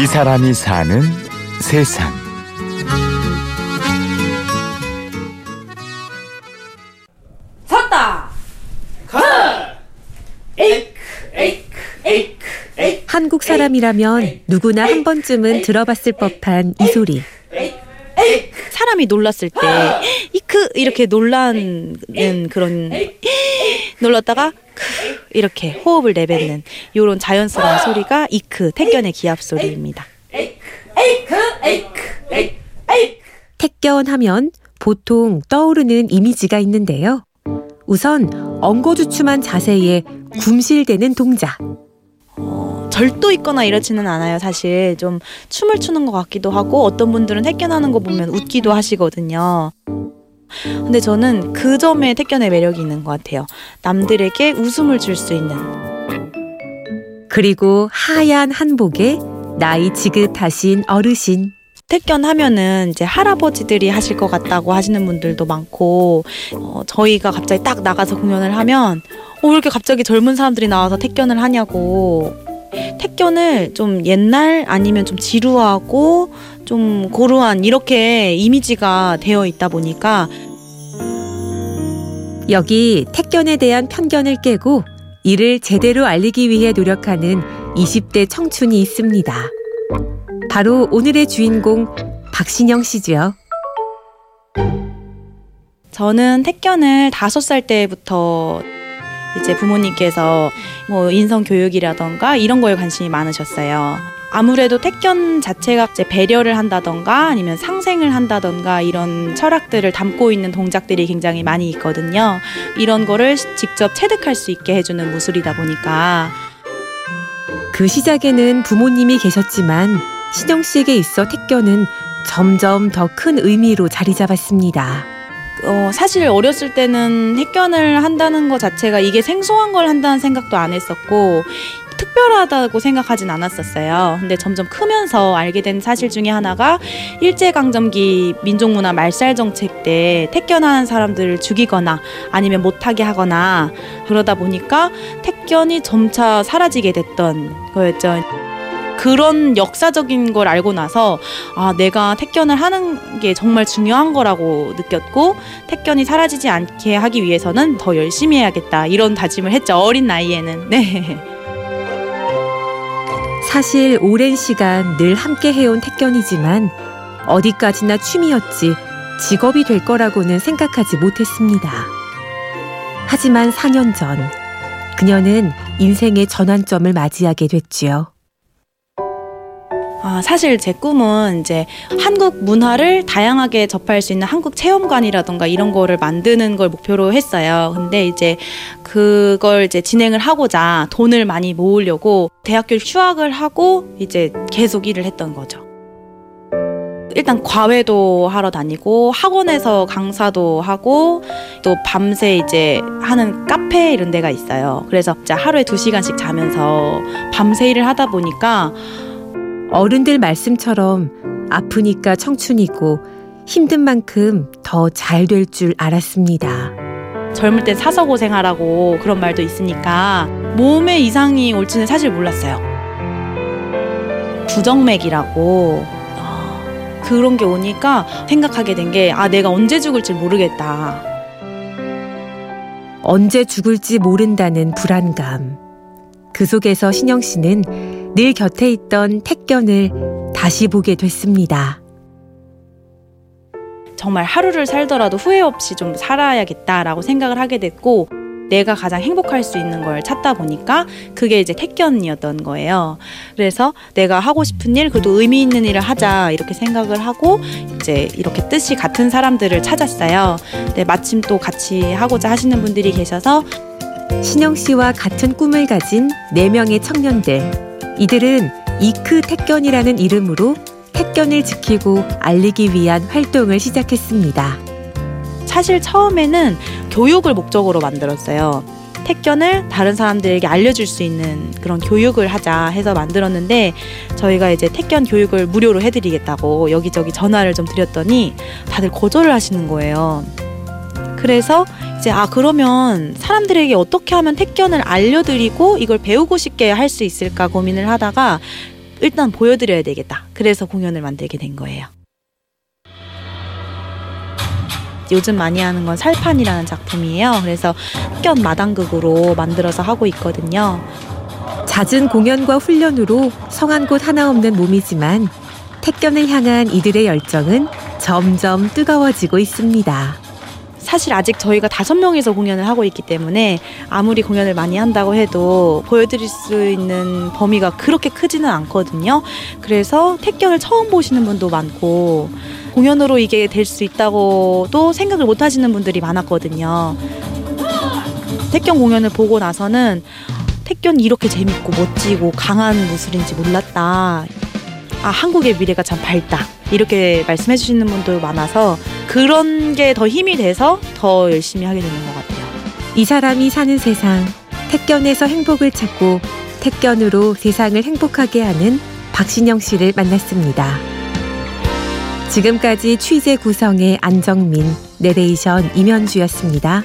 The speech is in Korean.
이 사람이 사는 세상. 섰다. 한국 사람이라면 누구나 한 번쯤은 들어봤을 법한 이 소리. 사람이 놀랐을 때 이크 이렇게 놀라는 그런 놀랐다가 크 이렇게 호흡을 내뱉는 이런 자연스러운 소리가 이크 택견의 기합 소리입니다. 택견 하면 보통 떠오르는 이미지가 있는데요. 우선 엉거주춤한 자세에 굼실대는 동작. 절도 있거나 이렇지는 않아요. 사실 좀 춤을 추는 것 같기도 하고 어떤 분들은 택견하는 거 보면 웃기도 하시거든요. 근데 저는 그 점에 택견의 매력이 있는 것 같아요. 남들에게 웃음을 줄 수 있는. 그리고 하얀 한복에 나이 지긋하신 어르신. 택견 하면은 이제 할아버지들이 하실 것 같다고 하시는 분들도 많고, 어, 저희가 갑자기 딱 나가서 공연을 하면, 어, 왜 이렇게 갑자기 젊은 사람들이 나와서 택견을 하냐고. 택견을 좀 옛날 아니면 좀 지루하고 좀 고루한 이렇게 이미지가 되어 있다 보니까 여기 택견에 대한 편견을 깨고 이를 제대로 알리기 위해 노력하는 20대 청춘이 있습니다. 바로 오늘의 주인공 박신영 씨죠. 저는 택견을 다섯 살 때부터 이제 부모님께서 뭐 인성 교육이라던가 이런 거에 관심이 많으셨어요. 아무래도 택견 자체가 이제 배려를 한다던가 아니면 상생을 한다던가 이런 철학들을 담고 있는 동작들이 굉장히 많이 있거든요. 이런 거를 직접 체득할 수 있게 해주는 무술이다 보니까 그 시작에는 부모님이 계셨지만 신영 씨에게 있어 택견은 점점 더 큰 의미로 자리 잡았습니다. 어, 사실 어렸을 때는 택견을 한다는 것 자체가 이게 생소한 걸 한다는 생각도 안 했었고 특별하다고 생각하진 않았었어요. 근데 점점 크면서 알게 된 사실 중에 하나가 일제강점기 민족문화 말살 정책 때 택견하는 사람들을 죽이거나 아니면 못하게 하거나 그러다 보니까 택견이 점차 사라지게 됐던 거였죠. 그런 역사적인 걸 알고 나서 아 내가 택견을 하는 게 정말 중요한 거라고 느꼈고 택견이 사라지지 않게 하기 위해서는 더 열심히 해야겠다 이런 다짐을 했죠 어린 나이에는 네. 사실 오랜 시간 늘 함께 해온 택견이지만 어디까지나 취미였지 직업이 될 거라고는 생각하지 못했습니다. 하지만 4년 전 그녀는 인생의 전환점을 맞이하게 됐지요. 아, 사실 제 꿈은 이제 한국 문화를 다양하게 접할 수 있는 한국 체험관이라던가 이런 거를 만드는 걸 목표로 했어요. 근데 이제 그걸 이제 진행을 하고자 돈을 많이 모으려고 대학교 휴학을 하고 이제 계속 일을 했던 거죠. 일단 과외도 하러 다니고 학원에서 강사도 하고 또 밤새 이제 하는 카페 이런 데가 있어요. 그래서 하루에 두 시간씩 자면서 밤새 일을 하다 보니까 어른들 말씀처럼 아프니까 청춘이고 힘든 만큼 더 잘 될 줄 알았습니다. 젊을 때 사서 고생하라고 그런 말도 있으니까 몸에 이상이 올지는 사실 몰랐어요. 부정맥이라고 어, 그런 게 오니까 생각하게 된 게 아 내가 언제 죽을지 모르겠다. 언제 죽을지 모른다는 불안감. 그 속에서 신영 씨는 늘 곁에 있던 택견을 다시 보게 됐습니다. 정말 하루를 살더라도 후회 없이 좀 살아야겠다라고 생각을 하게 됐고 내가 가장 행복할 수 있는 걸 찾다 보니까 그게 이제 택견이었던 거예요. 그래서 내가 하고 싶은 일, 그래도 의미 있는 일을 하자 이렇게 생각을 하고 이제 이렇게 뜻이 같은 사람들을 찾았어요. 근데 마침 또 같이 하고자 하시는 분들이 계셔서 신영 씨와 같은 꿈을 가진 4명의 청년들. 이들은 이크 택견이라는 이름으로 택견을 지키고 알리기 위한 활동을 시작했습니다. 사실 처음에는 교육을 목적으로 만들었어요. 택견을 다른 사람들에게 알려줄 수 있는 그런 교육을 하자 해서 만들었는데 저희가 이제 택견 교육을 무료로 해드리겠다고 여기저기 전화를 좀 드렸더니 다들 거절을 하시는 거예요. 그래서 이제 아 그러면 사람들에게 어떻게 하면 택견을 알려드리고 이걸 배우고 싶게 할 수 있을까 고민을 하다가 일단 보여드려야 되겠다. 그래서 공연을 만들게 된 거예요. 요즘 많이 하는 건 살판이라는 작품이에요. 그래서 흑견 마당극으로 만들어서 하고 있거든요. 잦은 공연과 훈련으로 성한 곳 하나 없는 몸이지만 택견을 향한 이들의 열정은 점점 뜨거워지고 있습니다. 사실 아직 저희가 다섯 명이서 공연을 하고 있기 때문에 아무리 공연을 많이 한다고 해도 보여드릴 수 있는 범위가 그렇게 크지는 않거든요. 그래서 택견을 처음 보시는 분도 많고 공연으로 이게 될 수 있다고도 생각을 못 하시는 분들이 많았거든요. 택견 공연을 보고 나서는 택견이 이렇게 재밌고 멋지고 강한 무술인지 몰랐다. 아, 한국의 미래가 참 밝다. 이렇게 말씀해 주시는 분도 많아서 그런 게 더 힘이 돼서 더 열심히 하게 되는 것 같아요. 이 사람이 사는 세상, 택견에서 행복을 찾고 택견으로 세상을 행복하게 하는 박신영 씨를 만났습니다. 지금까지 취재 구성의 안정민, 내레이션 임현주였습니다.